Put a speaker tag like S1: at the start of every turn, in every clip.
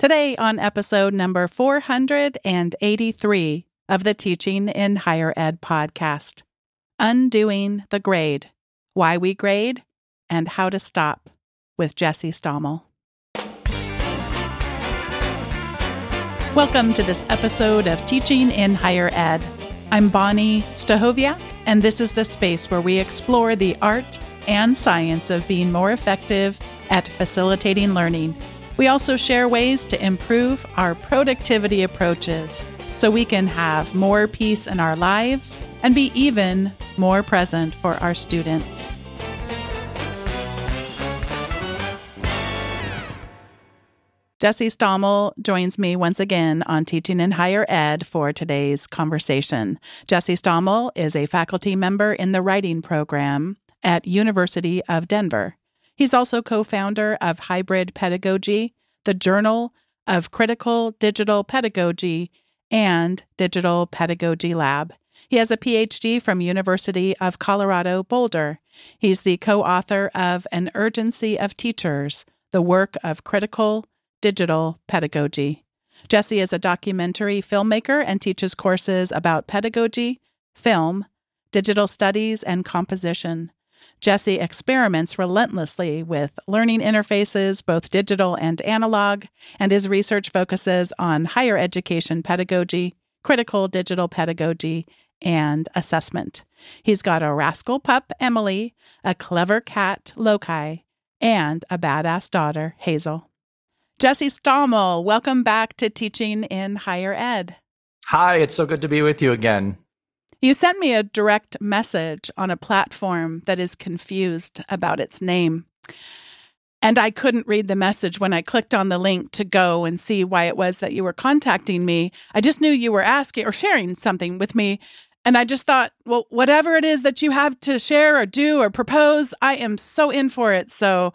S1: Today, on episode number 483 of the Teaching in Higher Ed podcast Undoing the Grade Why We Grade and How to Stop with Jesse Stommel. Welcome to this episode of Teaching in Higher Ed. I'm Bonnie Stachowiak, and this is the space where we explore the art and science of being more effective at facilitating learning we also share ways to improve our productivity approaches so we can have more peace in our lives and be even more present for our students. Jesse Stommel joins me once again on Teaching in Higher Ed for today's conversation. Jesse Stommel is a faculty member in the writing program at University of Denver. He's also co founder of Hybrid Pedagogy, the Journal of Critical Digital Pedagogy, and Digital Pedagogy Lab. He has a PhD from University of Colorado Boulder. He's the co-author of An Urgency of Teachers: The Work of Critical Digital Pedagogy. Jesse is a documentary filmmaker and teaches courses about pedagogy, film, digital studies, and composition. Jesse experiments relentlessly with learning interfaces, both digital and analog, and his research focuses on higher education pedagogy, critical digital pedagogy, and assessment. He's got a rascal pup, Emily, a clever cat, Loki, and a badass daughter, Hazel. Jesse Stommel, welcome back to Teaching in Higher Ed.
S2: Hi, it's so good to be with you again.
S1: You sent me a direct message on a platform that is confused about its name. And I couldn't read the message when I clicked on the link to go and see why it was that you were contacting me. I just knew you were asking or sharing something with me and I just thought, well, whatever it is that you have to share or do or propose, I am so in for it. So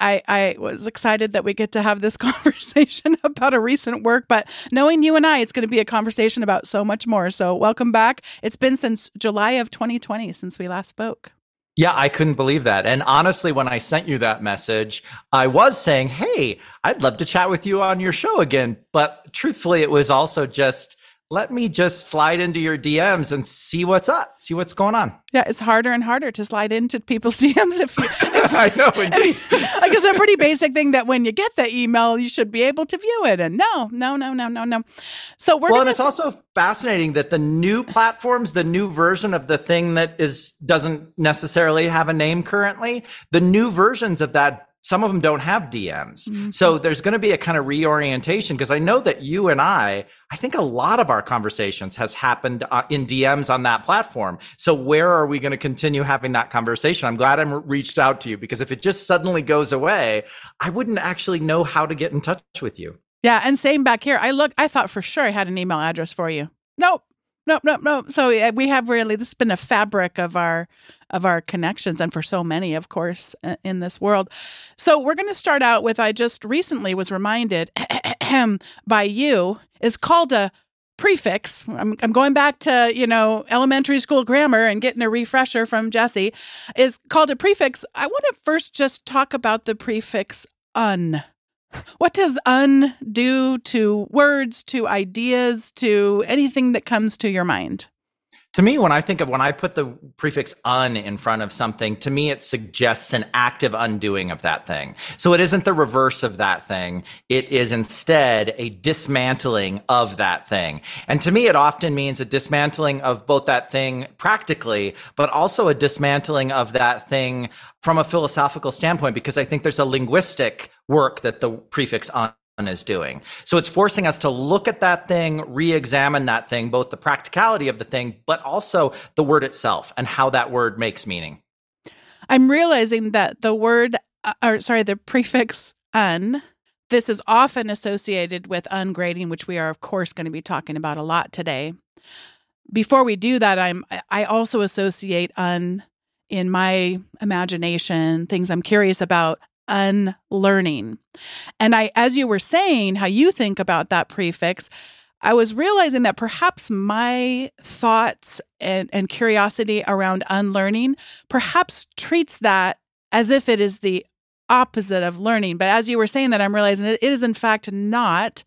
S1: I, I was excited that we get to have this conversation about a recent work, but knowing you and I, it's going to be a conversation about so much more. So welcome back. It's been since July of 2020 since we last spoke.
S2: Yeah, I couldn't believe that. And honestly, when I sent you that message, I was saying, Hey, I'd love to chat with you on your show again. But truthfully, it was also just, let me just slide into your DMs and see what's up, see what's going on.
S1: Yeah, it's harder and harder to slide into people's DMs if you. If,
S2: I know, indeed.
S1: I guess a pretty basic thing that when you get the email, you should be able to view it. And no, no, no, no, no, no. So we're
S2: well, and it's s- also fascinating that the new platforms, the new version of the thing that is doesn't necessarily have a name currently, the new versions of that some of them don't have DMs. Mm-hmm. So there's going to be a kind of reorientation because I know that you and I, I think a lot of our conversations has happened uh, in DMs on that platform. So where are we going to continue having that conversation? I'm glad I'm reached out to you because if it just suddenly goes away, I wouldn't actually know how to get in touch with you.
S1: Yeah, and same back here. I look I thought for sure I had an email address for you. Nope, nope, nope, nope. So we have really this has been a fabric of our of our connections, and for so many, of course, in this world. So we're going to start out with I just recently was reminded by you is called a prefix. I'm, I'm going back to, you know, elementary school grammar and getting a refresher from Jesse is called a prefix. I want to first just talk about the prefix un. What does un do to words, to ideas, to anything that comes to your mind?
S2: To me, when I think of when I put the prefix un in front of something, to me, it suggests an active undoing of that thing. So it isn't the reverse of that thing. It is instead a dismantling of that thing. And to me, it often means a dismantling of both that thing practically, but also a dismantling of that thing from a philosophical standpoint, because I think there's a linguistic work that the prefix un is doing. So it's forcing us to look at that thing, re-examine that thing, both the practicality of the thing, but also the word itself and how that word makes meaning.
S1: I'm realizing that the word, uh, or sorry, the prefix un, this is often associated with ungrading, which we are of course going to be talking about a lot today. Before we do that, I'm I also associate un in my imagination, things I'm curious about unlearning. And I, as you were saying, how you think about that prefix, I was realizing that perhaps my thoughts and, and curiosity around unlearning perhaps treats that as if it is the opposite of learning. But as you were saying that, I'm realizing it is, in fact, not.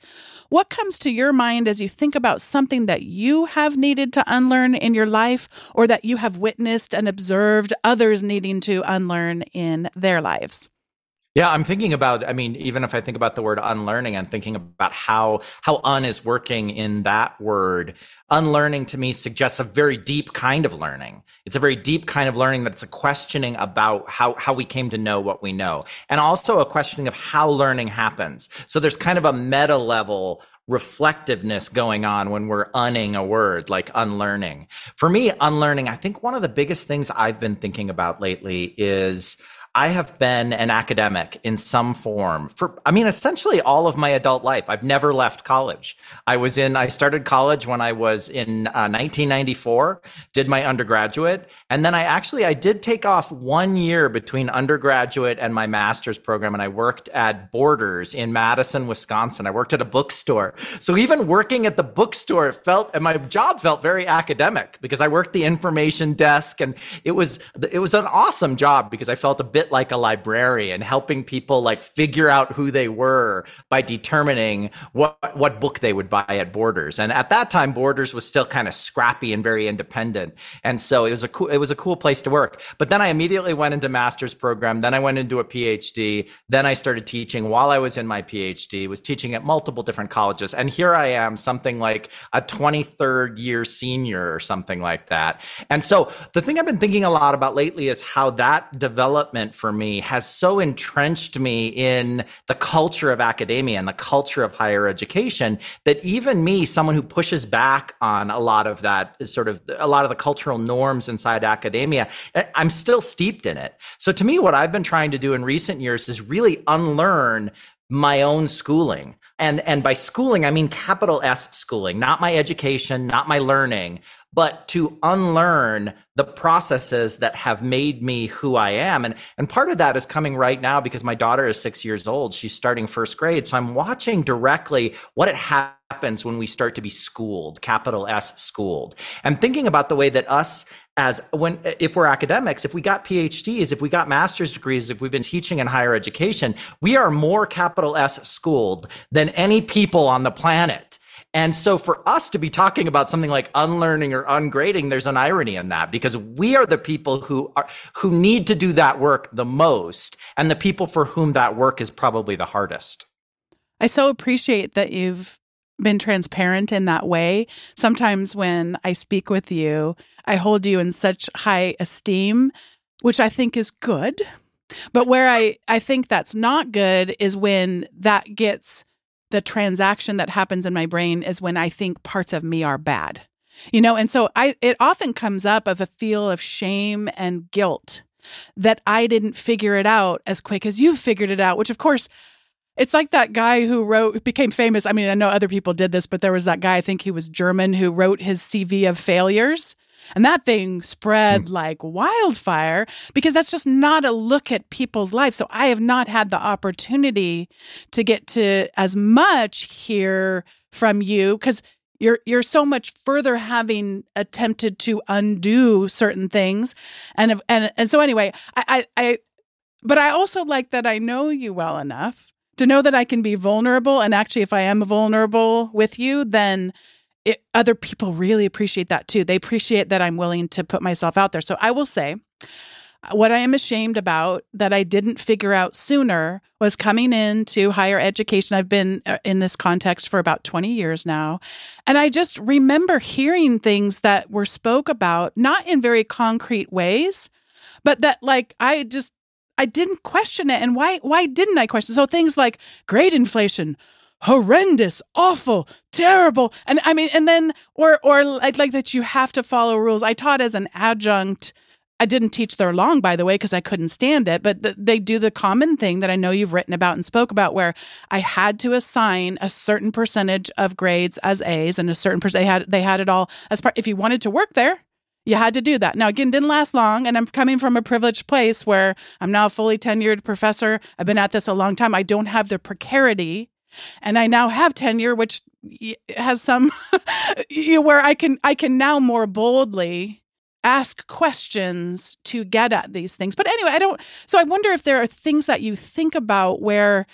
S1: What comes to your mind as you think about something that you have needed to unlearn in your life or that you have witnessed and observed others needing to unlearn in their lives?
S2: Yeah, I'm thinking about, I mean, even if I think about the word unlearning, I'm thinking about how how un is working in that word. Unlearning to me suggests a very deep kind of learning. It's a very deep kind of learning that it's a questioning about how how we came to know what we know. And also a questioning of how learning happens. So there's kind of a meta level reflectiveness going on when we're unning a word like unlearning. For me, unlearning, I think one of the biggest things I've been thinking about lately is I have been an academic in some form for, I mean, essentially all of my adult life. I've never left college. I was in, I started college when I was in uh, 1994, did my undergraduate. And then I actually, I did take off one year between undergraduate and my master's program. And I worked at Borders in Madison, Wisconsin. I worked at a bookstore. So even working at the bookstore felt, and my job felt very academic because I worked the information desk and it was, it was an awesome job because I felt a bit bit like a librarian, helping people like figure out who they were by determining what what book they would buy at Borders. And at that time, Borders was still kind of scrappy and very independent, and so it was a cool it was a cool place to work. But then I immediately went into master's program. Then I went into a PhD. Then I started teaching while I was in my PhD. Was teaching at multiple different colleges, and here I am, something like a 23rd year senior or something like that. And so the thing I've been thinking a lot about lately is how that development for me has so entrenched me in the culture of academia and the culture of higher education that even me, someone who pushes back on a lot of that sort of a lot of the cultural norms inside academia, eh, I'm still steeped in it. So to me, what I've been trying to do in recent years is really unlearn my own schooling. And and by schooling I mean capital S schooling, not my education, not my learning, but to unlearn the processes that have made me who I am. And, and part of that is coming right now because my daughter is six years old. She's starting first grade. So I'm watching directly what it happens when we start to be schooled, capital S schooled. And thinking about the way that us as when if we're academics if we got phds if we got master's degrees if we've been teaching in higher education we are more capital s schooled than any people on the planet and so for us to be talking about something like unlearning or ungrading, there's an irony in that because we are the people who are who need to do that work the most and the people for whom that work is probably the hardest.
S1: I so appreciate that you've been transparent in that way. Sometimes when I speak with you, I hold you in such high esteem, which I think is good. But where I, I think that's not good is when that gets the transaction that happens in my brain is when I think parts of me are bad. You know, and so I it often comes up of a feel of shame and guilt that I didn't figure it out as quick as you figured it out, which of course it's like that guy who wrote became famous. I mean, I know other people did this, but there was that guy, I think he was German, who wrote his CV of failures. And that thing spread mm. like wildfire because that's just not a look at people's lives. So I have not had the opportunity to get to as much hear from you because you're you're so much further having attempted to undo certain things and and and so anyway I, I i but i also like that i know you well enough to know that i can be vulnerable and actually if i am vulnerable with you then it, other people really appreciate that too. They appreciate that I'm willing to put myself out there. So I will say, what I am ashamed about that I didn't figure out sooner was coming into higher education. I've been uh, in this context for about 20 years now. And I just remember hearing things that were spoke about, not in very concrete ways, but that like I just I didn't question it. And why why didn't I question? So things like grade inflation horrendous, awful, terrible. And I mean, and then, or, or like, like that you have to follow rules. I taught as an adjunct. I didn't teach there long, by the way, because I couldn't stand it. But they do the common thing that I know you've written about and spoke about, where I had to assign a certain percentage of grades as A's and a certain percent. They had they had it all as part. If you wanted to work there, you had to do that. Now, again, didn't last long. And I'm coming from a privileged place where I'm now a fully tenured professor. I've been at this a long time. I don't have the precarity and I now have tenure, which has some where I can I can now more boldly ask questions to get at these things. But anyway, I don't so I wonder if there are things that you think about where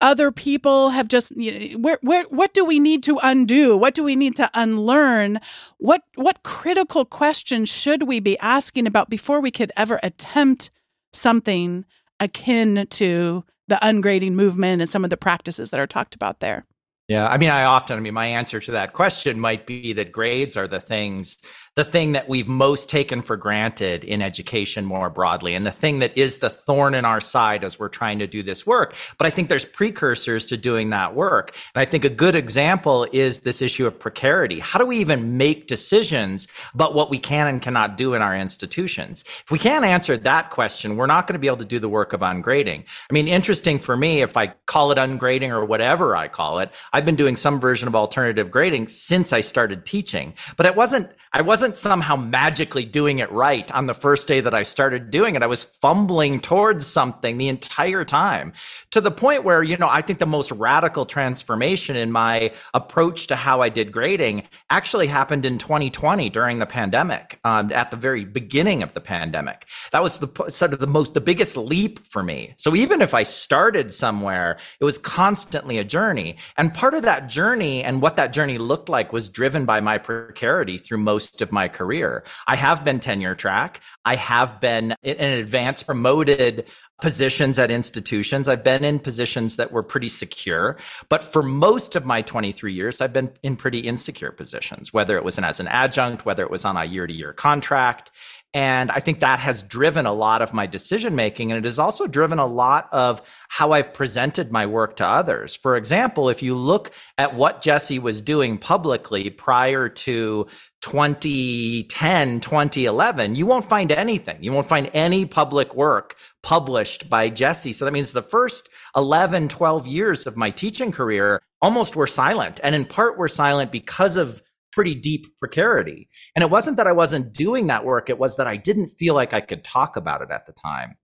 S1: other people have just where where what do we need to undo what do we need to unlearn what what critical questions should we be asking about before we could ever attempt something akin to the ungrading movement and some of the practices that are talked about there.
S2: Yeah, I mean, I often, I mean, my answer to that question might be that grades are the things the thing that we've most taken for granted in education more broadly, and the thing that is the thorn in our side as we're trying to do this work. But I think there's precursors to doing that work. And I think a good example is this issue of precarity. How do we even make decisions about what we can and cannot do in our institutions? If we can't answer that question, we're not going to be able to do the work of ungrading. I mean, interesting for me, if I call it ungrading or whatever I call it, I've been doing some version of alternative grading since I started teaching, but it wasn't I wasn't somehow magically doing it right on the first day that I started doing it. I was fumbling towards something the entire time to the point where, you know, I think the most radical transformation in my approach to how I did grading actually happened in 2020 during the pandemic, um, at the very beginning of the pandemic. That was the sort of the most, the biggest leap for me. So even if I started somewhere, it was constantly a journey. And part of that journey and what that journey looked like was driven by my precarity through most most of my career. I have been tenure track. I have been in advanced promoted positions at institutions. I've been in positions that were pretty secure, but for most of my 23 years, I've been in pretty insecure positions, whether it was as an adjunct, whether it was on a year to year contract. And I think that has driven a lot of my decision making. And it has also driven a lot of how I've presented my work to others. For example, if you look at what Jesse was doing publicly prior to 2010, 2011, you won't find anything. You won't find any public work published by Jesse. So that means the first 11, 12 years of my teaching career almost were silent. And in part were silent because of pretty deep precarity. And it wasn't that I wasn't doing that work, it was that I didn't feel like I could talk about it at the time.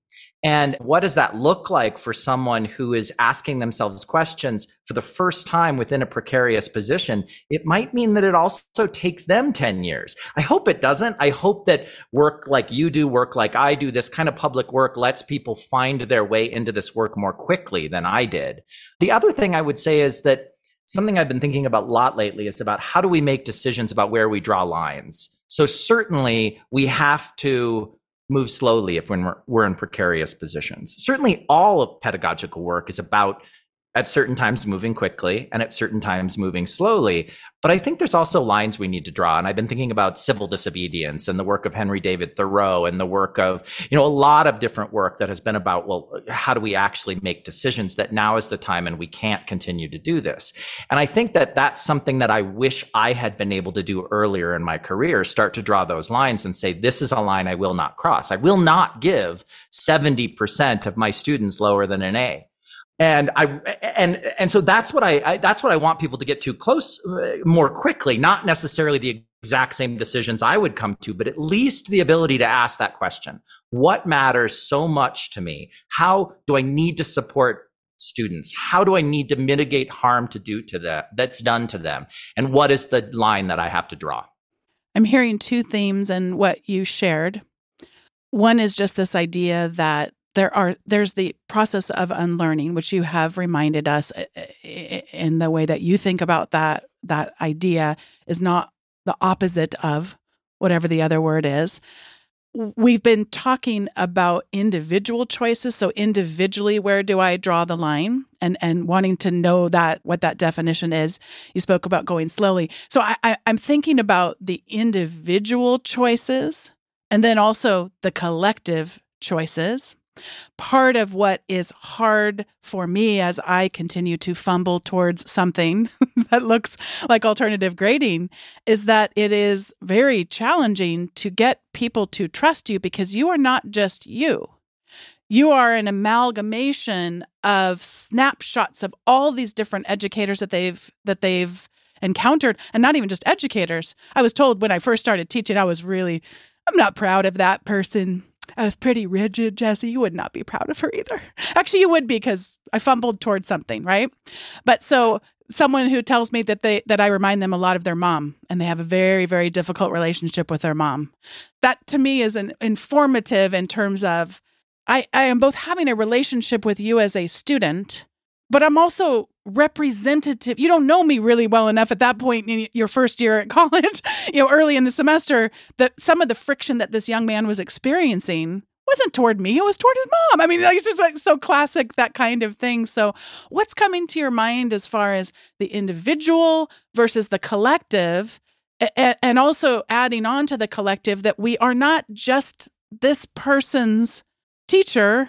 S2: And what does that look like for someone who is asking themselves questions for the first time within a precarious position? It might mean that it also takes them 10 years. I hope it doesn't. I hope that work like you do, work like I do, this kind of public work lets people find their way into this work more quickly than I did. The other thing I would say is that something I've been thinking about a lot lately is about how do we make decisions about where we draw lines? So certainly we have to move slowly if we're, we're in precarious positions. Certainly, all of pedagogical work is about at certain times moving quickly and at certain times moving slowly. But I think there's also lines we need to draw. And I've been thinking about civil disobedience and the work of Henry David Thoreau and the work of, you know, a lot of different work that has been about, well, how do we actually make decisions that now is the time and we can't continue to do this? And I think that that's something that I wish I had been able to do earlier in my career, start to draw those lines and say, this is a line I will not cross. I will not give 70% of my students lower than an A and I and and so that's what I, I, that's what I want people to get to close uh, more quickly. Not necessarily the exact same decisions I would come to, but at least the ability to ask that question: What matters so much to me? How do I need to support students? How do I need to mitigate harm to do to that that's done to them? And what is the line that I have to draw?
S1: I'm hearing two themes in what you shared. One is just this idea that there are there's the process of unlearning which you have reminded us uh, uh, in the way that you think about that that idea is not the opposite of whatever the other word is. We've been talking about individual choices. So individually where do i draw the line? And and wanting to know that what that definition is. You spoke about going slowly. So I, I i'm thinking about the individual choices and then also the collective choices Part of what is hard for me as I continue to fumble towards something that looks like alternative grading is that it is very challenging to get people to trust you because you are not just you. You are an amalgamation of snapshots of all these different educators that they've that they've encountered and not even just educators. I was told when I first started teaching I was really I'm not proud of that person I was pretty rigid, Jesse. You would not be proud of her either. Actually, you would be because I fumbled towards something, right? But so someone who tells me that they that I remind them a lot of their mom and they have a very very difficult relationship with their mom. That to me is an informative in terms of I I am both having a relationship with you as a student, but I'm also representative. You don't know me really well enough at that point in your first year at college, you know, early in the semester that some of the friction that this young man was experiencing wasn't toward me, it was toward his mom. I mean, it's just like so classic, that kind of thing. So, what's coming to your mind as far as the individual versus the collective? And also adding on to the collective that we are not just this person's teacher.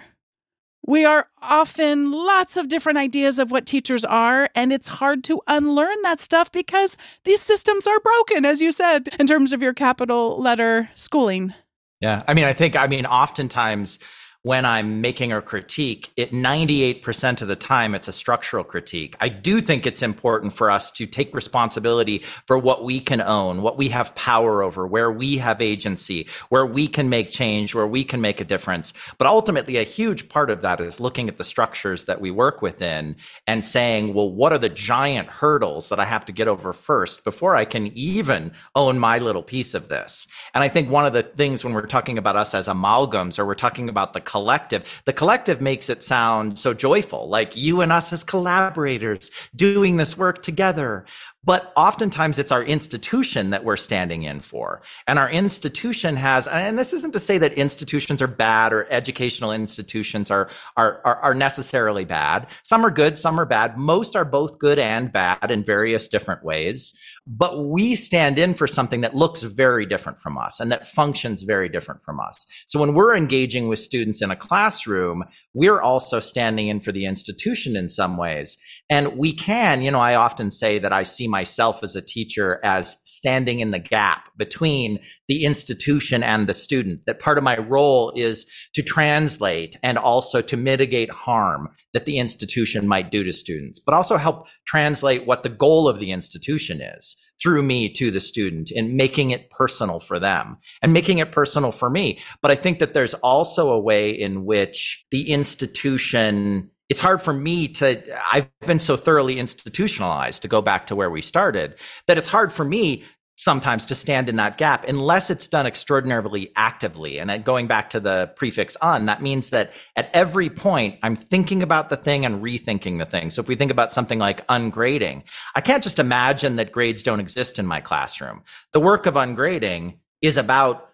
S1: We are often lots of different ideas of what teachers are, and it's hard to unlearn that stuff because these systems are broken, as you said, in terms of your capital letter schooling.
S2: Yeah. I mean, I think, I mean, oftentimes when I'm making a critique, it 98% of the time it's a structural critique. I do think it's important for us to take responsibility for what we can own, what we have power over, where we have agency, where we can make change, where we can make a difference. But ultimately, a huge part of that is looking at the structures that we work within and saying, well, what are the giant hurdles that I have to get over first before I can even own my little piece of this? And I think one of the things when we're talking about us as amalgams or we're talking about the collective. The collective makes it sound so joyful, like you and us as collaborators doing this work together. But oftentimes it's our institution that we're standing in for. And our institution has, and this isn't to say that institutions are bad or educational institutions are, are, are, are, necessarily bad. Some are good, some are bad. Most are both good and bad in various different ways. But we stand in for something that looks very different from us and that functions very different from us. So when we're engaging with students in a classroom, we're also standing in for the institution in some ways. And we can, you know, I often say that I see myself as a teacher as standing in the gap between the institution and the student. That part of my role is to translate and also to mitigate harm that the institution might do to students, but also help translate what the goal of the institution is through me to the student and making it personal for them and making it personal for me. But I think that there's also a way in which the institution it's hard for me to i've been so thoroughly institutionalized to go back to where we started that it's hard for me sometimes to stand in that gap unless it's done extraordinarily actively. And going back to the prefix on that means that at every point i'm thinking about the thing and rethinking the thing. So if we think about something like ungrading i can't just imagine that grades don't exist in my classroom. The work of ungrading is about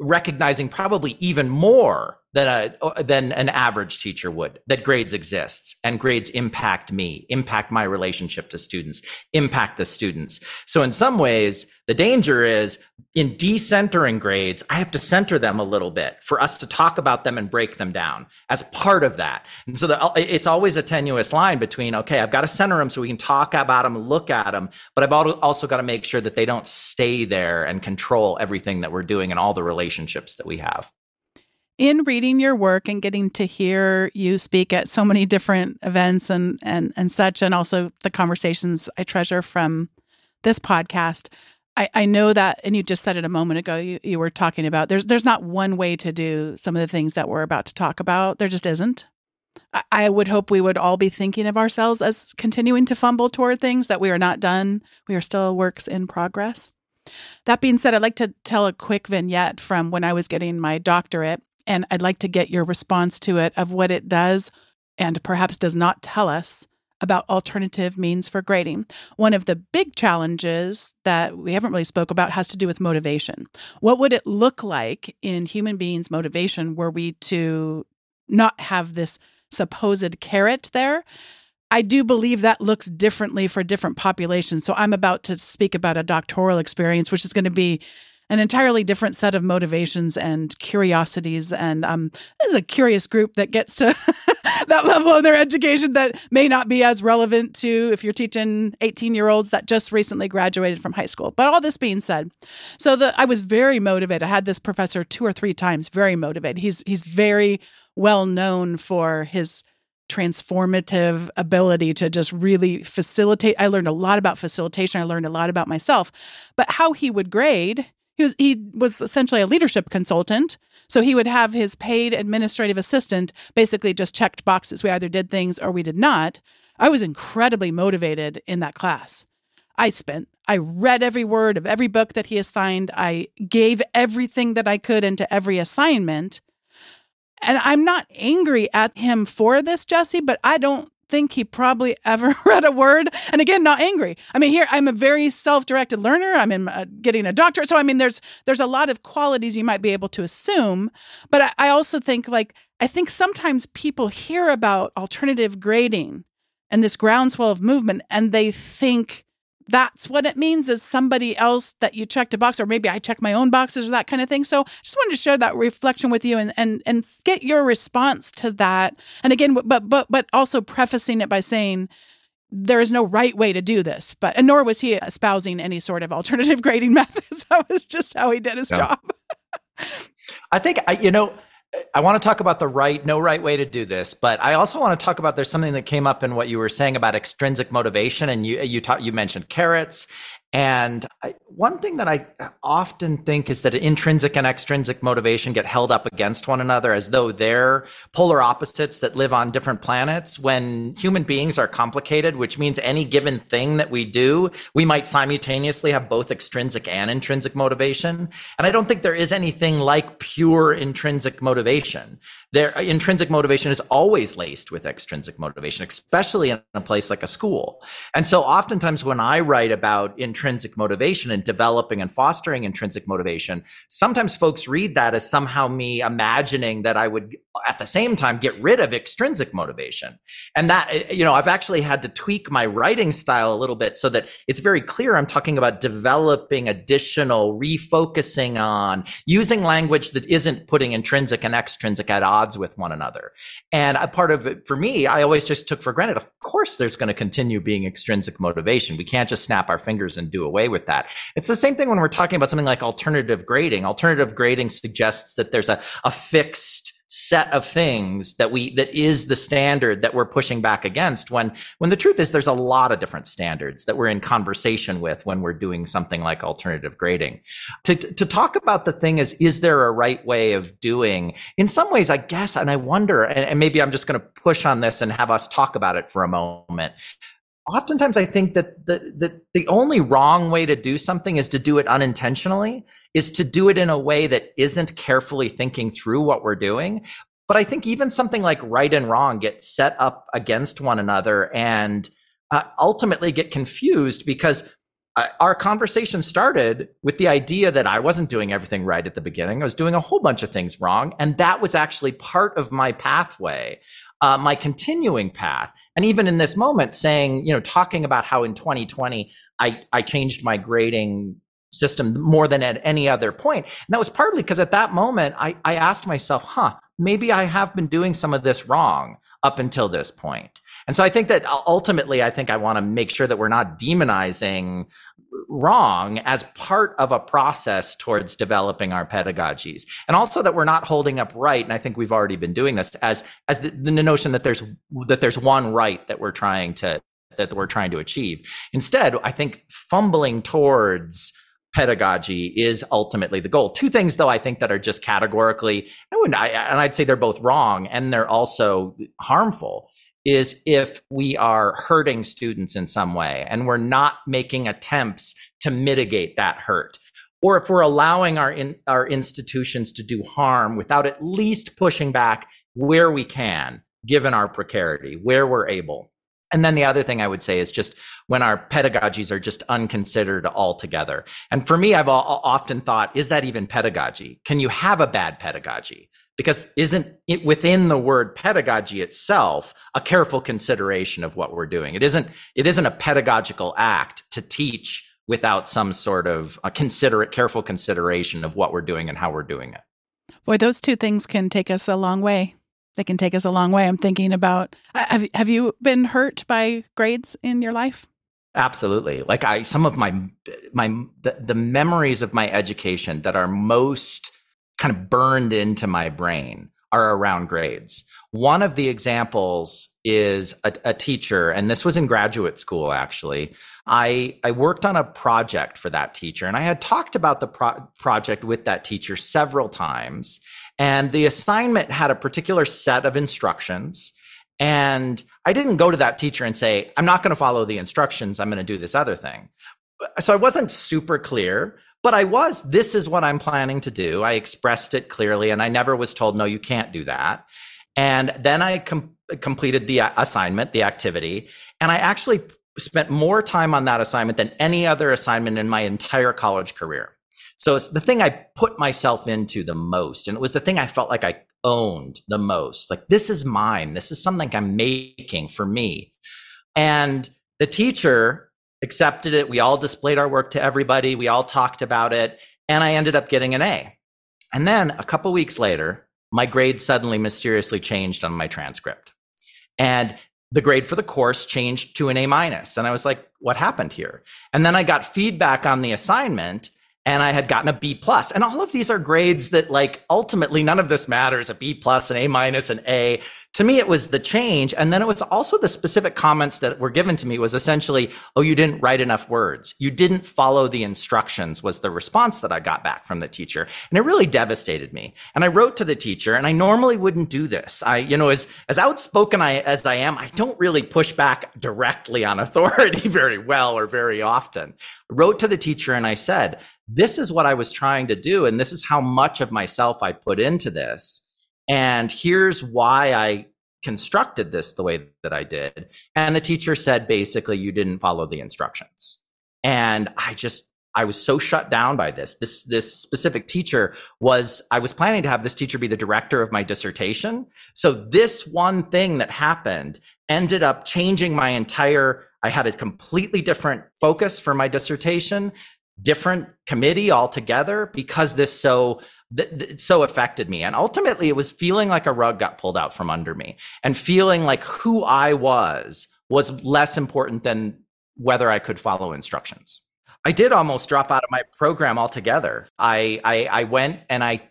S2: recognizing probably even more than a than an average teacher would that grades exist and grades impact me impact my relationship to students impact the students. So in some ways the danger is in decentering grades i have to center them a little bit for us to talk about them and break them down as part of that. And so the, it's always a tenuous line between okay i've got to center them so we can talk about them look at them but i've also got to make sure that they don't stay there and control everything that we're doing and all the relationships that we have
S1: in reading your work and getting to hear you speak at so many different events and and and such and also the conversations I treasure from this podcast I, I know that and you just said it a moment ago you, you were talking about there's there's not one way to do some of the things that we're about to talk about. There just isn't. I, I would hope we would all be thinking of ourselves as continuing to fumble toward things that we are not done. We are still works in progress. That being said, I'd like to tell a quick vignette from when I was getting my doctorate and I'd like to get your response to it of what it does and perhaps does not tell us about alternative means for grading. One of the big challenges that we haven't really spoke about has to do with motivation. What would it look like in human beings motivation were we to not have this supposed carrot there? I do believe that looks differently for different populations. So I'm about to speak about a doctoral experience which is going to be an entirely different set of motivations and curiosities. And um, there's a curious group that gets to that level of their education that may not be as relevant to if you're teaching 18 year olds that just recently graduated from high school. But all this being said, so the I was very motivated. I had this professor two or three times, very motivated. He's he's very well known for his transformative ability to just really facilitate. I learned a lot about facilitation. I learned a lot about myself, but how he would grade he was he was essentially a leadership consultant. So he would have his paid administrative assistant basically just checked boxes. We either did things or we did not. I was incredibly motivated in that class. I spent, I read every word of every book that he assigned. I gave everything that I could into every assignment. And I'm not angry at him for this, Jesse, but I don't think he probably ever read a word. And again, not angry. I mean, here I'm a very self-directed learner. I'm in uh, getting a doctorate, so I mean, there's there's a lot of qualities you might be able to assume. But I, I also think like I think sometimes people hear about alternative grading and this groundswell of movement, and they think that's what it means is somebody else that you checked a box or maybe I check my own boxes or that kind of thing. So I just wanted to share that reflection with you and and and get your response to that. And again but but but also prefacing it by saying there is no right way to do this, but and nor was he espousing any sort of alternative grading methods. that was just how he did his job.
S2: I think you know I want to talk about the right, no right way to do this, but I also want to talk about there's something that came up in what you were saying about extrinsic motivation, and you you taught you mentioned carrots, and I, one thing that I often think is that intrinsic and extrinsic motivation get held up against one another as though they're polar opposites that live on different planets. When human beings are complicated, which means any given thing that we do, we might simultaneously have both extrinsic and intrinsic motivation. And I don't think there is anything like pure intrinsic motivation. There, intrinsic motivation is always laced with extrinsic motivation, especially in a place like a school. And so oftentimes when I write about intrinsic intrinsic motivation and developing and fostering intrinsic motivation, sometimes folks read that as somehow me imagining that I would at the same time get rid of extrinsic motivation. And that, eh, you know, I've actually had to tweak my writing style a little bit so that it's very clear I'm talking about developing additional, refocusing on using language that isn't putting intrinsic and extrinsic at odds with one another. And a part of it for me, I always just took for granted, of course, there's going to continue being extrinsic motivation. We can't just snap our fingers and do away with that. It's the same thing when we're talking about something like alternative grading. Alternative grading suggests that there's a, a fixed set of things that we that is the standard that we're pushing back against when when the truth is there's a lot of different standards that we're in conversation with when we're doing something like alternative grading to to talk about the thing is is there a right way of doing in some ways i guess and i wonder and, and maybe i'm just going to push on this and have us talk about it for a moment oftentimes I think that the, the, the only wrong way to do something is to do it unintentionally, is to do it in a way that isn't carefully thinking through what we're doing. But I think even something like right and wrong get set up against one another and uh, ultimately get confused because uh, our conversation started with the idea that I wasn't doing everything right at the beginning. I was doing a whole bunch of things wrong. And that was actually part of my pathway uh, my continuing path. And even in this moment, saying, you know, talking about how in 2020 I, I changed my grading system more than at any other point. And that was partly because at that moment I, I asked myself, huh, maybe I have been doing some of this wrong up until this point. And so I think that ultimately, I think I want to make sure that we're not demonizing wrong as part of a process towards developing our pedagogies. And also that we're not holding up right and i think we've already been doing this as as the, the notion that there's that there's one right that we're trying to that we're trying to achieve. Instead i think fumbling towards pedagogy is ultimately the goal. Two things, though, I think that are just categorically, I wouldn't, I, and I'd say they're both wrong and they're also harmful is if we are hurting students in some way and we're not making attempts to mitigate that hurt or if we're allowing our in, our institutions to do harm without at least pushing back where we can given our precarity where we're able and then the other thing I would say is just when our pedagogies are just unconsidered altogether. And for me, I've often thought, is that even pedagogy? Can you have a bad pedagogy? Because isn't it within the word pedagogy itself a careful consideration of what we're doing? It isn't it isn't a pedagogical act to teach without some sort of a considerate careful consideration of what we're doing and how we're doing it.
S1: Boy those two things can take us a long way. They can take us a long way. I'm thinking about have, have you been hurt by grades in your life?
S2: Absolutely. Like i some of my my the, the memories of my education that are most kind of burned into my brain are around grades. One of the examples is a, a, teacher, and this was in graduate school actually. I, I worked on a project for that teacher, and I had talked about the pro- project with that teacher several times. And the assignment had a particular set of instructions. And I didn't go to that teacher and say, I'm not going to follow the instructions. I'm going to do this other thing. So I wasn't super clear, but I was, this is what I'm planning to do. I expressed it clearly and I never was told, no, you can't do that. And then I com- completed the uh, assignment, the activity, and I actually spent more time on that assignment than any other assignment in my entire college career. So it's the thing I put myself into the most. And it was the thing I felt like I owned the most. Like, this is mine. This is something I'm making for me. And the teacher accepted it. We all displayed our work to everybody. We all talked about it. And I ended up getting an A. And then a couple weeks later, my grade suddenly mysteriously changed on my transcript. And the grade for the course changed to an A minus. And I was like, what happened here? And then I got feedback on the assignment and I had gotten a B plus. And all of these are grades that like ultimately none of this matters, a B plus, an A minus, an A. To me, it was the change. And then it was also the specific comments that were given to me was essentially, oh, you didn't write enough words. You didn't follow the instructions was the response that I got back from the teacher. And it really devastated me. And I wrote to the teacher and I normally wouldn't do this. I, you know, as, as outspoken I, as I am, I don't really push back directly on authority very well or very often. I wrote to the teacher and I said, this is what I was trying to do. And this is how much of myself I put into this. And here's why I constructed this the way that I did. And the teacher said, basically, you didn't follow the instructions. And I just, I was so shut down by this. This this specific teacher was I was planning to have this teacher be the director of my dissertation. So this one thing that happened ended up changing my entire I had a completely different focus for my dissertation different committee altogether because this so th- th- so affected me. And ultimately it was feeling like a rug got pulled out from under me. And feeling like who i was was less important than whether i could follow instructions. I did almost drop out of my program altogether. I i, I went and I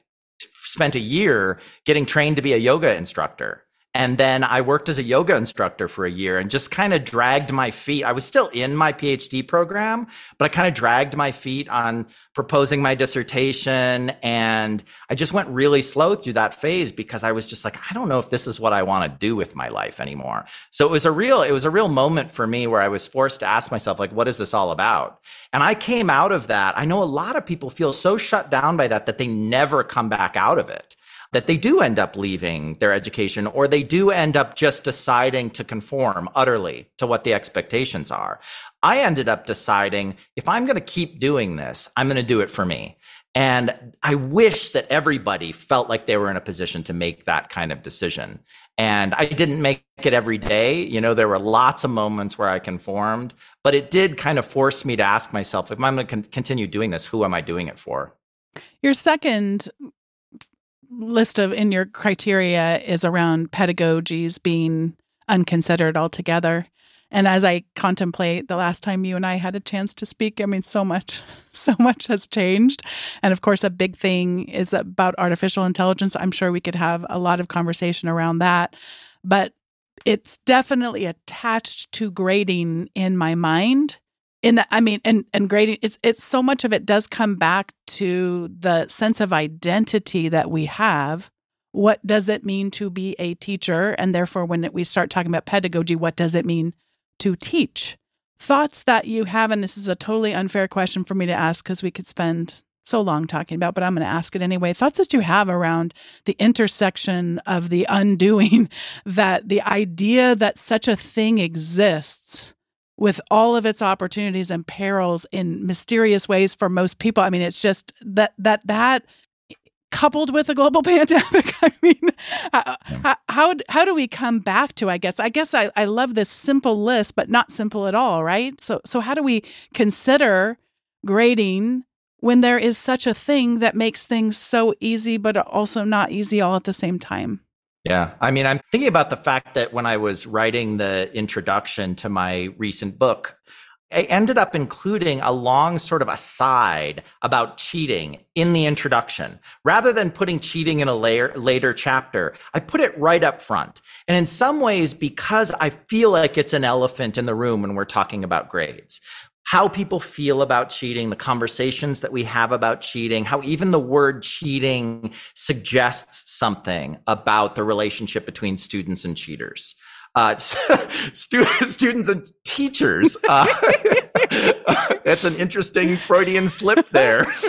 S2: spent a year getting trained to be a yoga instructor and then I worked as a yoga instructor for a year and just kind of dragged my feet. I was still in my PhD program, but I kind of dragged my feet on proposing my dissertation. And I just went really slow through that phase because I was just like, I don't know if this is what I want to do with my life anymore. So it was a real, it was a real moment for me where I was forced to ask myself, like, what is this all about? And I came out of that. I know a lot of people feel so shut down by that that they never come back out of it that they do end up leaving their education or they do end up just deciding to conform utterly to what the expectations are. I ended up deciding if I'm going to keep doing this, I'm going to do it for me. And I wish that everybody felt like they were in a position to make that kind of decision. And I didn't make it every day. You know, there were lots of moments where I conformed, but it did kind of force me to ask myself if I'm going to con- continue doing this, who am I doing it for?
S1: Your second list of in your criteria is around pedagogies being unconsidered altogether. And as I contemplate the last time you and I had a chance to speak, I mean, so much, so much has changed. And of course, a big thing is about artificial intelligence. I'm sure we could have a lot of conversation around that. But it's definitely attached to grading in my mind in that i mean and and grading it's it's so much of it does come back to the sense of identity that we have. What does it mean to be a teacher? And therefore when we start talking about pedagogy what does it mean to teach? Thoughts that you have and this is a totally unfair question for me to ask because we could spend so long talking about but i'm going to ask it anyway. Thoughts that you have around the intersection of the undoing that the idea that such a thing exists with all of its opportunities and perils in mysterious ways for most people. I mean, it's just that that that coupled with a global pandemic. I mean, how, how how do we come back to? I guess I guess I, I love this simple list, but not simple at all, right? So so how do we consider grading when there is such a thing that makes things so easy, but also not easy all at the same time?
S2: Yeah. I mean, I'm thinking about the fact that when I was writing the introduction to my recent book, I ended up including a long sort of aside about cheating in the introduction. Rather than putting cheating in a later, later chapter, I put it right up front. And in some ways, because I feel like it's an elephant in the room when we're talking about grades how people feel about cheating, the conversations that we have about cheating, how even the word cheating suggests something about the relationship between students and cheaters. uh, students and teachers. Uh, that's an interesting Freudian slip there.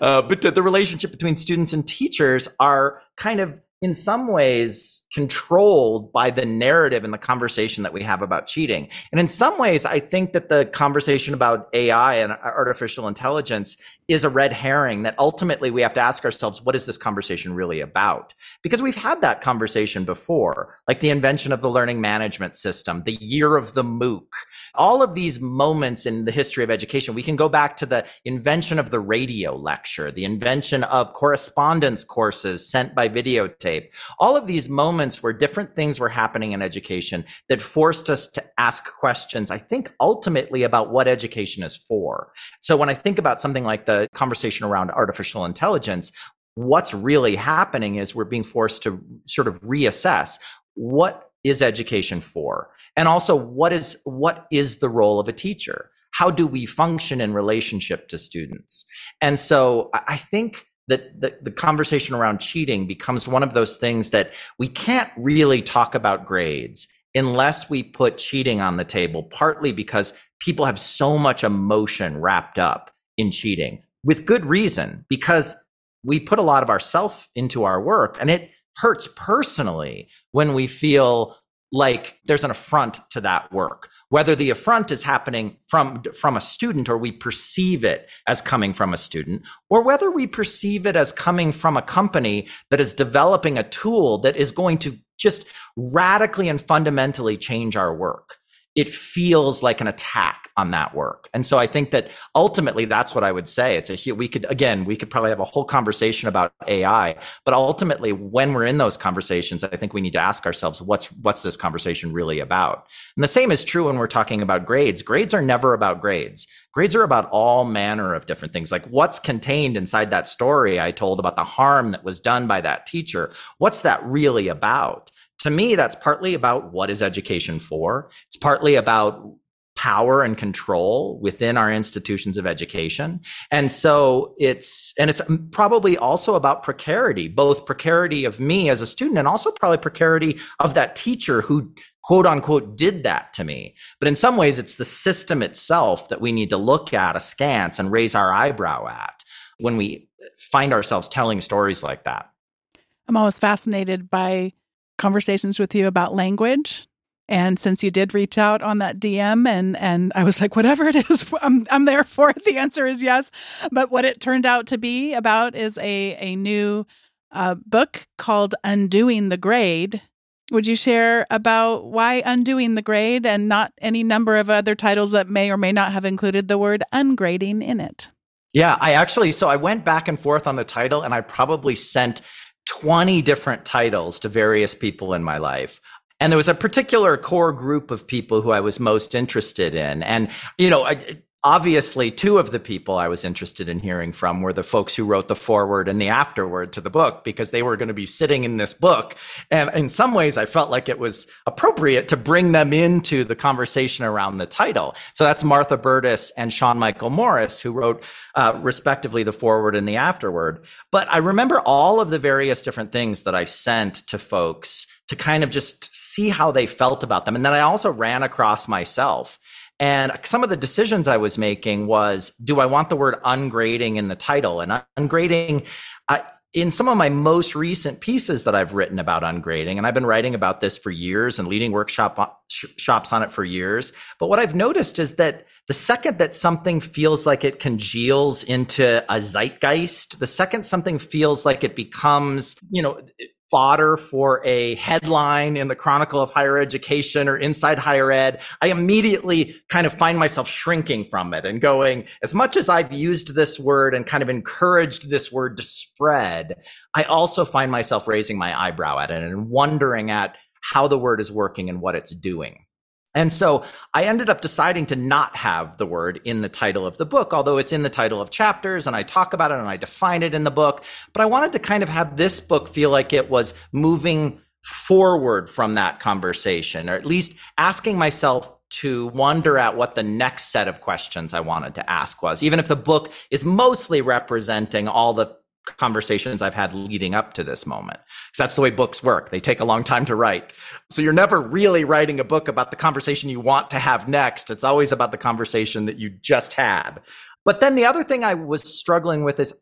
S2: Uh, but the relationship between students and teachers are kind of in some ways controlled by the narrative and the conversation that we have about cheating. And in some ways, I think that the conversation about AI and artificial intelligence is a red herring that ultimately we have to ask ourselves, what is this conversation really about? Because we've had that conversation before, like the invention of the learning management system, the year of the MOOC, all of these moments in the history of education. We can go back to the invention of the radio lecture, the invention of correspondence courses sent by videotape, all of these moments moments where different things were happening in education that forced us to ask questions, I think ultimately about what education is for. So when I think about something like the conversation around artificial intelligence, what's really happening is we're being forced to sort of reassess what is education for? And also what is what is the role of a teacher? How do we function in relationship to students? And so I think that the, the conversation around cheating becomes one of those things that we can't really talk about grades unless we put cheating on the table, partly because people have so much emotion wrapped up in cheating with good reason, because we put a lot of ourself into our work and it hurts personally when we feel like there's an affront to that work. Whether the affront is happening from from a student or we perceive it as coming from a student or whether we perceive it as coming from a company that is developing a tool that is going to just radically and fundamentally change our work it feels like an attack on that work. And so I think that ultimately that's what I would say. It's a, we could, again, we could probably have a whole conversation about AI, but ultimately when we're in those conversations, I think we need to ask ourselves, what's, what's this conversation really about? And the same is true when we're talking about grades. Grades are never about grades. Grades are about all manner of different things, like what's contained inside that story I told about the harm that was done by that teacher. What's that really about? To me, that's partly about what is education for. It's partly about power and control within our institutions of education. And so it's, and it's probably also about precarity, both precarity of me as a student and also probably precarity of that teacher who quote unquote did that to me. But in some ways, it's the system itself that we need to look at askance and raise our eyebrow at when we find ourselves telling stories like that.
S1: I'm always fascinated by conversations with you about language. And since you did reach out on that DM and and I was like, whatever it is, I'm I'm there for it. The answer is yes. But what it turned out to be about is a a new uh, book called Undoing the Grade. Would you share about why undoing the grade and not any number of other titles that may or may not have included the word ungrading in it?
S2: Yeah, I actually, so I went back and forth on the title and I probably sent 20 different titles to various people in my life. And there was a particular core group of people who I was most interested in. And, you know, I, obviously two of the people I was interested in hearing from were the folks who wrote the foreword and the afterword to the book because they were going to be sitting in this book. And in some ways, I felt like it was appropriate to bring them into the conversation around the title. So that's Martha Burtis and Sean Michael Morris, who wrote uh, respectively the foreword and the afterword. But I remember all of the various different things that I sent to folks to kind of just see how they felt about them. And then I also ran across myself and some of the decisions I was making was, do I want the word ungrading in the title? And ungrading, I, in some of my most recent pieces that I've written about ungrading, and I've been writing about this for years and leading workshop sh- shops on it for years. But what I've noticed is that the second that something feels like it congeals into a zeitgeist, the second something feels like it becomes, you know, fodder for a headline in the Chronicle of Higher Education or Inside Higher Ed, I immediately kind of find myself shrinking from it and going, as much as I've used this word and kind of encouraged this word to spread, I also find myself raising my eyebrow at it and wondering at how the word is working and what it's doing. And so I ended up deciding to not have the word in the title of the book, although it's in the title of chapters and I talk about it and I define it in the book. But I wanted to kind of have this book feel like it was moving forward from that conversation, or at least asking myself to wonder at what the next set of questions I wanted to ask was, even if the book is mostly representing all the conversations I've had leading up to this moment. Because that's the way books work. They take a long time to write. So you're never really writing a book about the conversation you want to have next. It's always about the conversation that you just had. But then the other thing I was struggling with is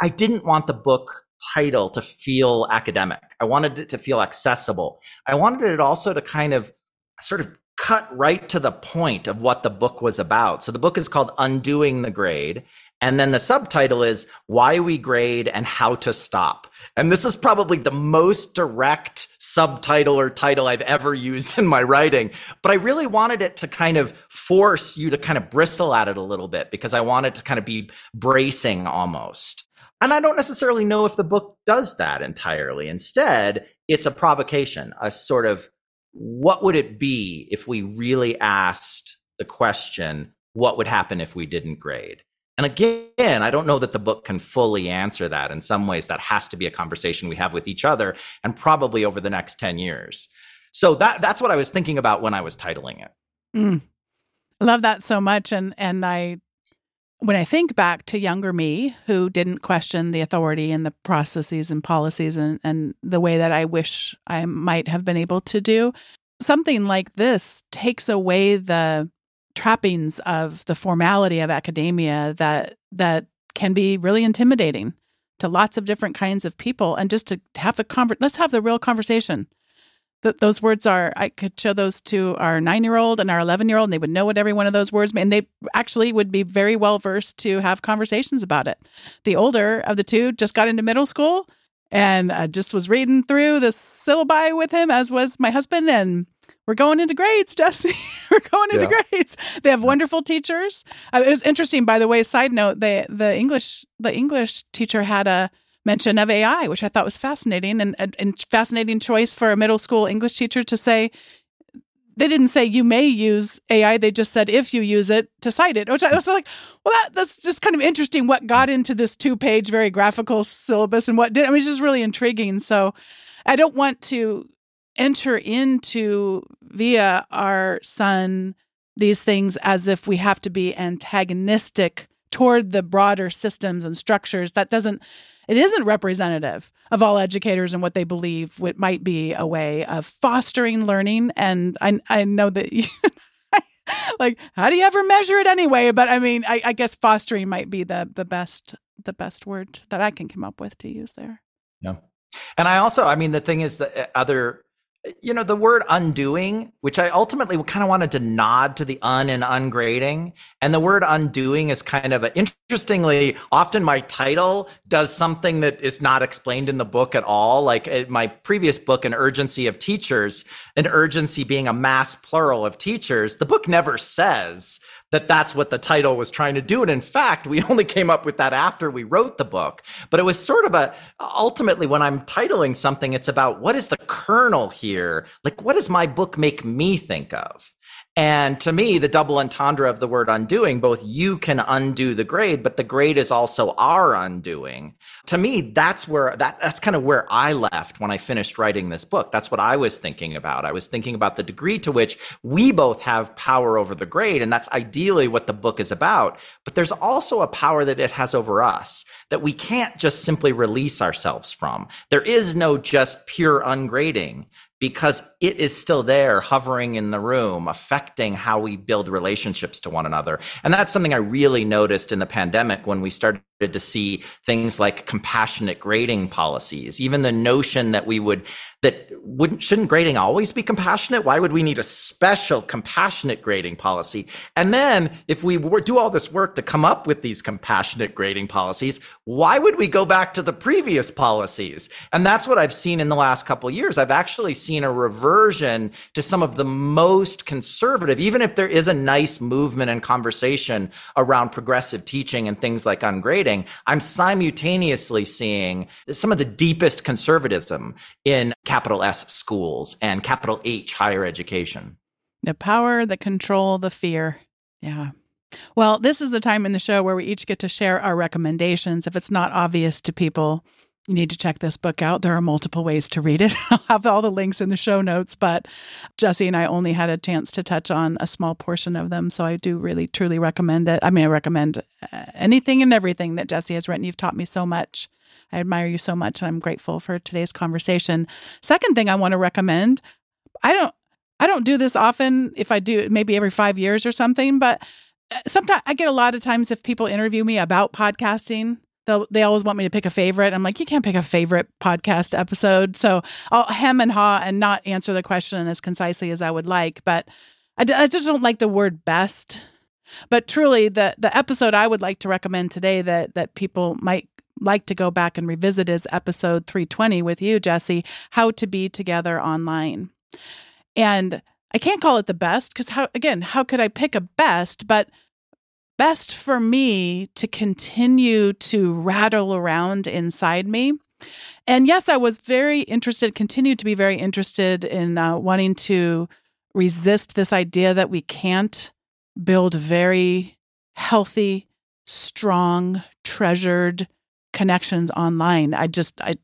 S2: I didn't want the book title to feel academic. I wanted it to feel accessible. I wanted it also to kind of sort of cut right to the point of what the book was about. So the book is called Undoing the Grade. And then the subtitle is Why We Grade and How to Stop. And this is probably the most direct subtitle or title I've ever used in my writing. But I really wanted it to kind of force you to kind of bristle at it a little bit because I wanted to kind of be bracing almost. And I don't necessarily know if the book does that entirely. Instead, it's a provocation, a sort of what would it be if we really asked the question, what would happen if we didn't grade? And again, I don't know that the book can fully answer that. In some ways, that has to be a conversation we have with each other and probably over the next 10 years. So that that's what I was thinking about when I was titling it.
S1: Mm. Love that so much. And and I when I think back to younger me who didn't question the authority and the processes and policies and, and the way that I wish I might have been able to do, something like this takes away the trappings of the formality of academia that that can be really intimidating to lots of different kinds of people. And just to have a conver- let's have the real conversation. Th- those words are i could show those to our nine year old and our 11 year old and they would know what every one of those words mean. And they actually would be very well versed to have conversations about it. The older of the two just got into middle school and uh, just was reading through the syllabi with him as was my husband and we're going into grades, Jesse. we're going into yeah. grades. They have wonderful teachers. Uh, it was interesting, by the way. Side note: the the English the English teacher had a mention of AI, which I thought was fascinating and a fascinating choice for a middle school English teacher to say. They didn't say you may use AI. They just said if you use it to cite it, which I was like, well, that, that's just kind of interesting. What got into this two-page, very graphical syllabus, and what did? I mean, it's just really intriguing. So, I don't want to enter into via our son these things as if we have to be antagonistic toward the broader systems and structures. That doesn't it isn't representative of all educators and what they believe. What might be a way of fostering learning. And i, I know that you, like how do you ever measure it anyway? But i mean I, I guess fostering might be the the best the best word that i can come up with to use there.
S2: Yeah. And i also i mean the thing is that uh, other you know the word undoing which i ultimately kind of wanted to nod to the un and ungrading and the word undoing is kind of a, interestingly often my title does something that is not explained in the book at all. Like uh, my previous book an urgency of teachers an urgency being a mass plural of teachers the book never says that that's what the title was trying to do. And in fact, we only came up with that after we wrote the book. But it was sort of a ultimately when I'm titling something, it's about what is the kernel here? Like, what does my book make me think of? And to me, the double entendre of the word undoing, both you can undo the grade, but the grade is also our undoing. To me, that's where that that's kind of where I left when I finished writing this book. That's what I was thinking about. I was thinking about the degree to which we both have power over the grade, and that's ideally what the book is about. But there's also a power that it has over us that we can't just simply release ourselves from. There is no just pure ungrading because it is still there hovering in the room affecting how we build relationships to one another. And that's something i really noticed in the pandemic when we started to see things like compassionate grading policies even the notion that we would that wouldn't shouldn't grading always be compassionate? Why would we need a special compassionate grading policy? And then if we were, do all this work to come up with these compassionate grading policies why would we go back to the previous policies? And that's what i've seen in the last couple years. I've actually seen a reversion to some of the most conservative even if there is a nice movement and conversation around progressive teaching and things like ungrading I'm simultaneously seeing some of the deepest conservatism in capital S schools and capital H higher education.
S1: The power, the control, the fear. Yeah. Well, this is the time in the show where we each get to share our recommendations. If it's not obvious to people, you need to check this book out. There are multiple ways to read it. I'll have all the links in the show notes, but Jesse and I only had a chance to touch on a small portion of them. So I do really, truly recommend it. I mean, I recommend uh, anything and everything that Jesse has written. You've taught me so much I admire you so much and I'm grateful for today's conversation. Second thing I want to recommend, I don't I don't do this often. If I do, maybe every 5 years or something, but uh, sometimes I get a lot of times if people interview me about podcasting, they they always want me to pick a favorite. I'm like, you can't pick a favorite podcast episode. So I'll hem and haw and not answer the question as concisely as I would like. But I, I just don't like the word best. But truly, the the episode I would like to recommend today that that people might like to go back and revisit is episode 320 with you, Jesse, How to Be Together Online. And I can't call it the best because how again, how could I pick a best? But best for me to continue to rattle around inside me. And yes, I was very interested, continued to be very interested in uh, wanting to resist this idea that we can't build very healthy, strong, treasured connections online. I just, I,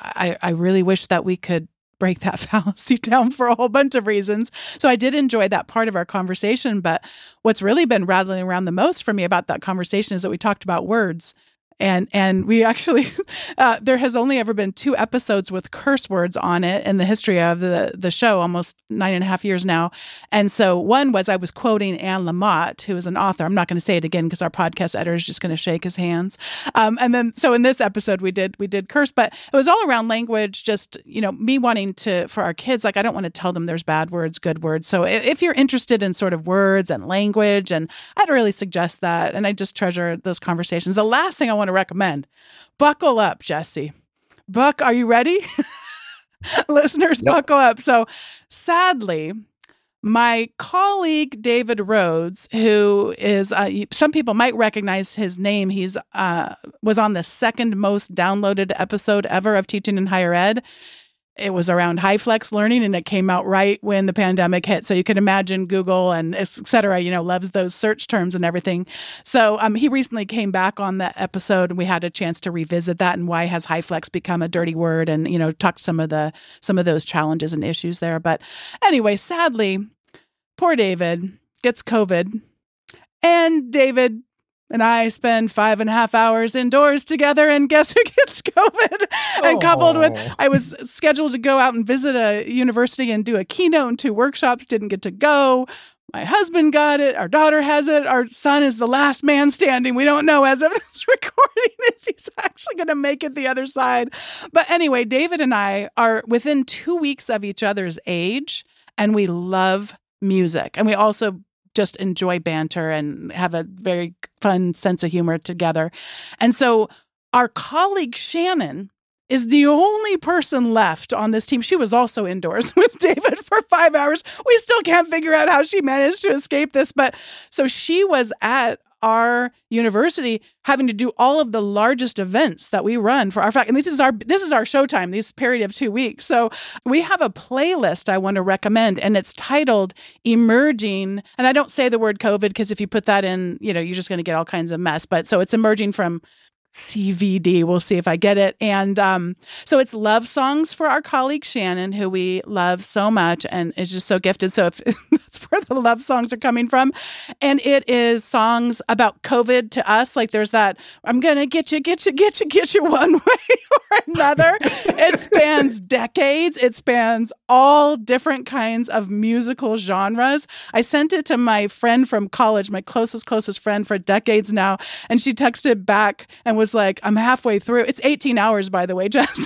S1: I, I really wish that we could break that fallacy down for a whole bunch of reasons. So I did enjoy that part of our conversation. But what's really been rattling around the most for me about that conversation is that we talked about words and and we actually uh, there has only ever been two episodes with curse words on it in the history of the the show almost nine and a half years now. And so one was i was quoting anne lamott who is an author. I'm not going to say it again because our podcast editor is just going to shake his hands. Um, and then so in this episode we did we did curse but it was all around language just you know me wanting to for our kids like i don't want to tell them there's bad words good words. So if you're interested in sort of words and language and i'd really suggest that and i just treasure those conversations. The last thing i want want to recommend. Buckle up, Jesse. Buck, are you ready? Listeners, yep. buckle up. So, sadly, my colleague David Rhodes, who is uh, some people might recognize his name. He's uh, was on the second most downloaded episode ever of Teaching in Higher Ed it was around HyFlex learning and it came out right when the pandemic hit. So you can imagine Google and et cetera, you know, loves those search terms and everything. So um, he recently came back on that episode and we had a chance to revisit that and why has HyFlex become a dirty word and, you know, talk some of the, some of those challenges and issues there. But anyway, sadly, poor David gets COVID and David and I spend five and a half hours indoors together, and guess who gets COVID? and coupled with, oh. I was scheduled to go out and visit a university and do a keynote and two workshops, didn't get to go. My husband got it. Our daughter has it. Our son is the last man standing. We don't know as of this recording if he's actually going to make it the other side. But anyway, David and I are within two weeks of each other's age, and we love music. And we also just enjoy banter and have a very fun sense of humor together. And so our colleague Shannon is the only person left on this team. She was also indoors with David for five hours. We still can't figure out how she managed to escape this. But so she was at our university having to do all of the largest events that we run for our fact and this is our this is our showtime this period of two weeks. So we have a playlist i want to recommend and it's titled emerging and i don't say the word covid because if you put that in you know you're just going to get all kinds of mess but so it's emerging from CVD. We'll see if I get it. And um, so it's love songs for our colleague Shannon, who we love so much and is just so gifted. So if that's where the love songs are coming from. And it is songs about COVID to us. Like there's that, I'm going to get you, get you, get you, get you one way or another. it spans decades, it spans all different kinds of musical genres. I sent it to my friend from college, my closest, closest friend for decades now. And she texted back and was was like, I'm halfway through. It's 18 hours, by the way, Jesse.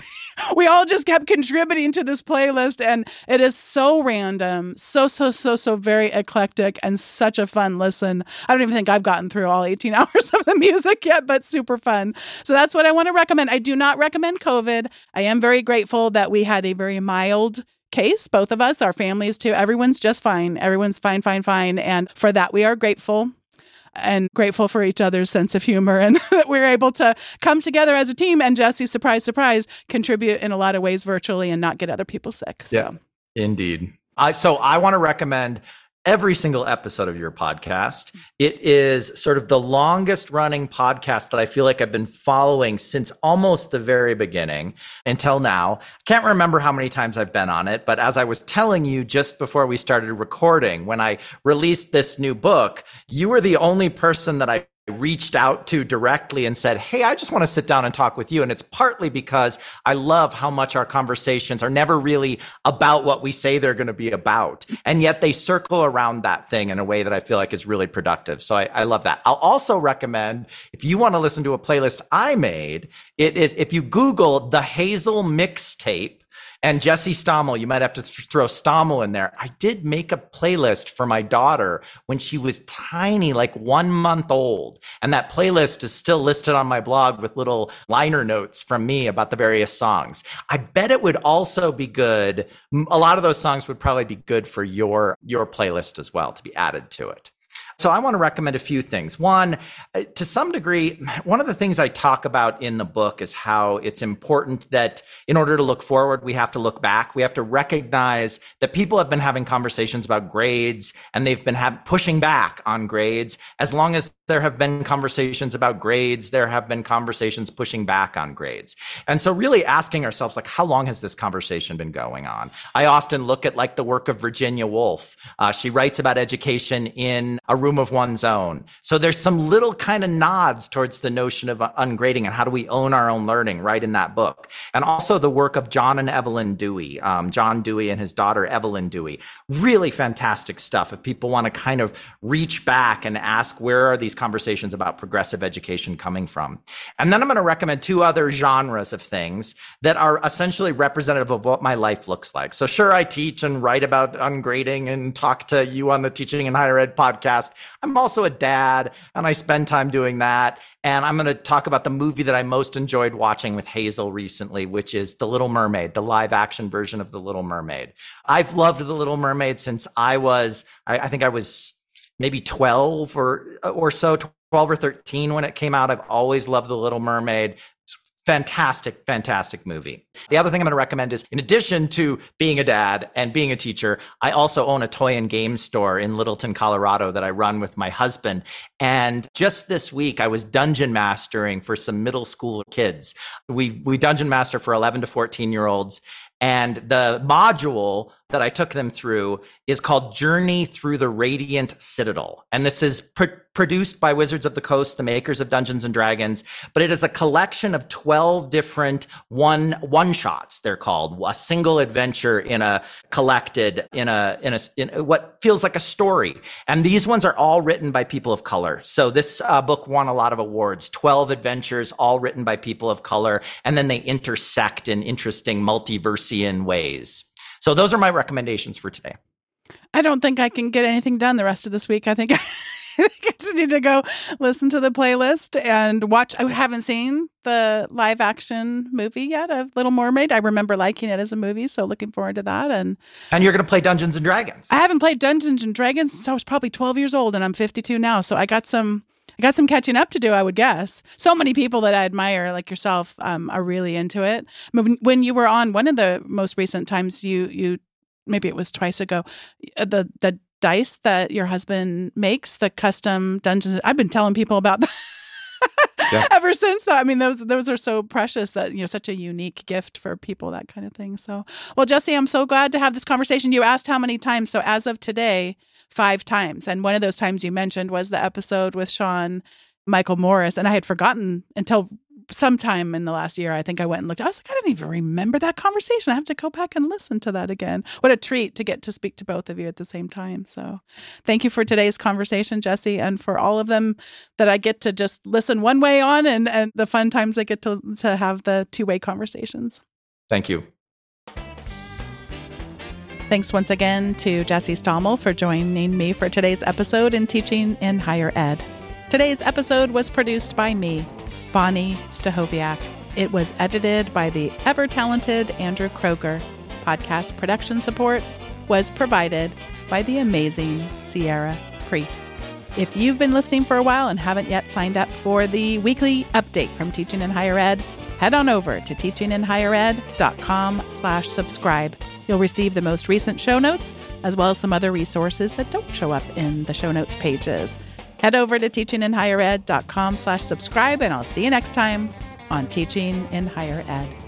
S1: we all just kept contributing to this playlist, and it is so random, so, so, so, so very eclectic, and such a fun listen. I don't even think I've gotten through all 18 hours of the music yet, but super fun. So that's what I want to recommend. I do not recommend COVID. I am very grateful that we had a very mild case, both of us, our families too. Everyone's just fine. Everyone's fine, fine, fine. And for that, we are grateful and grateful for each other's sense of humor and that we are able to come together as a team and Jesse, surprise, surprise, contribute in a lot of ways virtually and not get other people sick.
S2: So. Yeah, indeed. I, so I want to recommend every single episode of your podcast. It is sort of the longest running podcast that I feel like I've been following since almost the very beginning until now. Can't remember how many times I've been on it, but as I was telling you just before we started recording, when I released this new book, you were the only person that I reached out to directly and said, Hey, I just want to sit down and talk with you. And it's partly because I love how much our conversations are never really about what we say they're going to be about. And yet they circle around that thing in a way that I feel like is really productive. So I, I love that. I'll also recommend if you want to listen to a playlist I made, it is if you Google the Hazel mixtape, and Jesse Stommel, you might have to th- throw Stommel in there. I did make a playlist for my daughter when she was tiny, like one month old. And that playlist is still listed on my blog with little liner notes from me about the various songs. I bet it would also be good. A lot of those songs would probably be good for your, your playlist as well to be added to it. So I want to recommend a few things. One, uh, to some degree, one of the things I talk about in the book is how it's important that in order to look forward, we have to look back. We have to recognize that people have been having conversations about grades and they've been ha- pushing back on grades as long as there have been conversations about grades. There have been conversations pushing back on grades. And so really asking ourselves, like, how long has this conversation been going on? I often look at like the work of Virginia Woolf. Uh, she writes about education in a room of one's own. So there's some little kind of nods towards the notion of ungrading and how do we own our own learning right in that book. And also the work of John and Evelyn Dewey, um, John Dewey and his daughter Evelyn Dewey. Really fantastic stuff. If people want to kind of reach back and ask where are these conversations about progressive education coming from. And then I'm going to recommend two other genres of things that are essentially representative of what my life looks like. So sure, I teach and write about ungrading and talk to you on the Teaching in Higher Ed podcast. I'm also a dad and I spend time doing that. And I'm going to talk about the movie that I most enjoyed watching with Hazel recently, which is The Little Mermaid, the live action version of The Little Mermaid. I've loved The Little Mermaid since I was, I, I think I was maybe 12 or or so 12 or 13 when it came out i've always loved the little mermaid fantastic fantastic movie. The other thing i'm going to recommend is in addition to being a dad and being a teacher i also own a toy and game store in littleton colorado that i run with my husband. And just this week i was dungeon mastering for some middle school kids. We we dungeon master for 11 to 14 year olds. And the module that I took them through is called Journey Through the Radiant Citadel. And this is pr- produced by Wizards of the Coast, the makers of Dungeons and Dragons, but it is a collection of 12 different one one shots they're called, a single adventure in a collected in a in a in what feels like a story. And these ones are all written by people of color. So this uh, book won a lot of awards, 12 adventures all written by people of color, and then they intersect in interesting multiversian ways. So those are my recommendations for today.
S1: I don't think I can get anything done the rest of this week. I think I, I just need to go listen to the playlist and watch. I haven't seen the live action movie yet of Little Mermaid. I remember liking it as a movie, so looking forward to that. And
S2: and you're going to play Dungeons and Dragons.
S1: I haven't played Dungeons and Dragons since I was probably 12 years old, and I'm 52 now. So I got some I got some catching up to do, I would guess. So many people that I admire, like yourself, um, are really into it. When you were on one of the most recent times, you you maybe it was twice ago, the the dice that your husband makes, the custom dungeons. I've been telling people about that. Yeah. ever since that. I mean, those those are so precious that you know such a unique gift for people that kind of thing. So, well, Jesse, I'm so glad to have this conversation. You asked how many times, so as of today, five times. And one of those times you mentioned was the episode with Sean Michael Morris. And I had forgotten until sometime in the last year, I think I went and looked. I was like, I didn't even remember that conversation. I have to go back and listen to that again. What a treat to get to speak to both of you at the same time. So thank you for today's conversation, Jesse, and for all of them that I get to just listen one way on and, and the fun times I get to, to have the two way conversations.
S2: Thank you.
S1: Thanks once again to Jesse Stommel for joining me for today's episode in Teaching in Higher Ed. Today's episode was produced by me, Bonnie Stachowiak. It was edited by the ever talented Andrew Kroeger. Podcast production support was provided by the amazing Sierra Priest. If you've been listening for a while and haven't yet signed up for the weekly update from Teaching in Higher Ed, head on over to teachinginhighered.com slash subscribe. You'll receive the most recent show notes, as well as some other resources that don't show up in the show notes pages. Head over to teachinginhighered.com slash subscribe, and I'll see you next time on Teaching in Higher Ed.